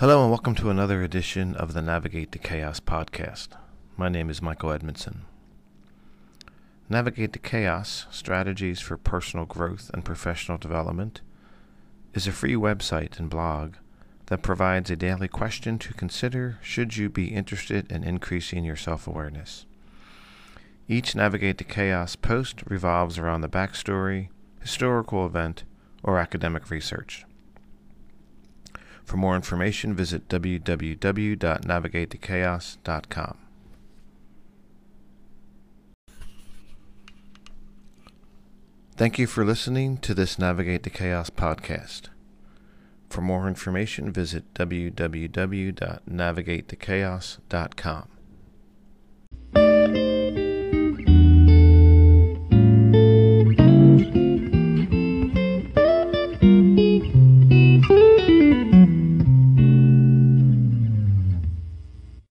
Hello, and welcome to another edition of the Navigate the Chaos podcast. My name is Michael Edmondson. Navigate the Chaos Strategies for Personal Growth and Professional Development is a free website and blog that provides a daily question to consider should you be interested in increasing your self awareness. Each Navigate the Chaos post revolves around the backstory, historical event, or academic research. For more information, visit www.navigatethechaos.com. Thank you for listening to this Navigate the Chaos podcast. For more information, visit www.navigatethechaos.com.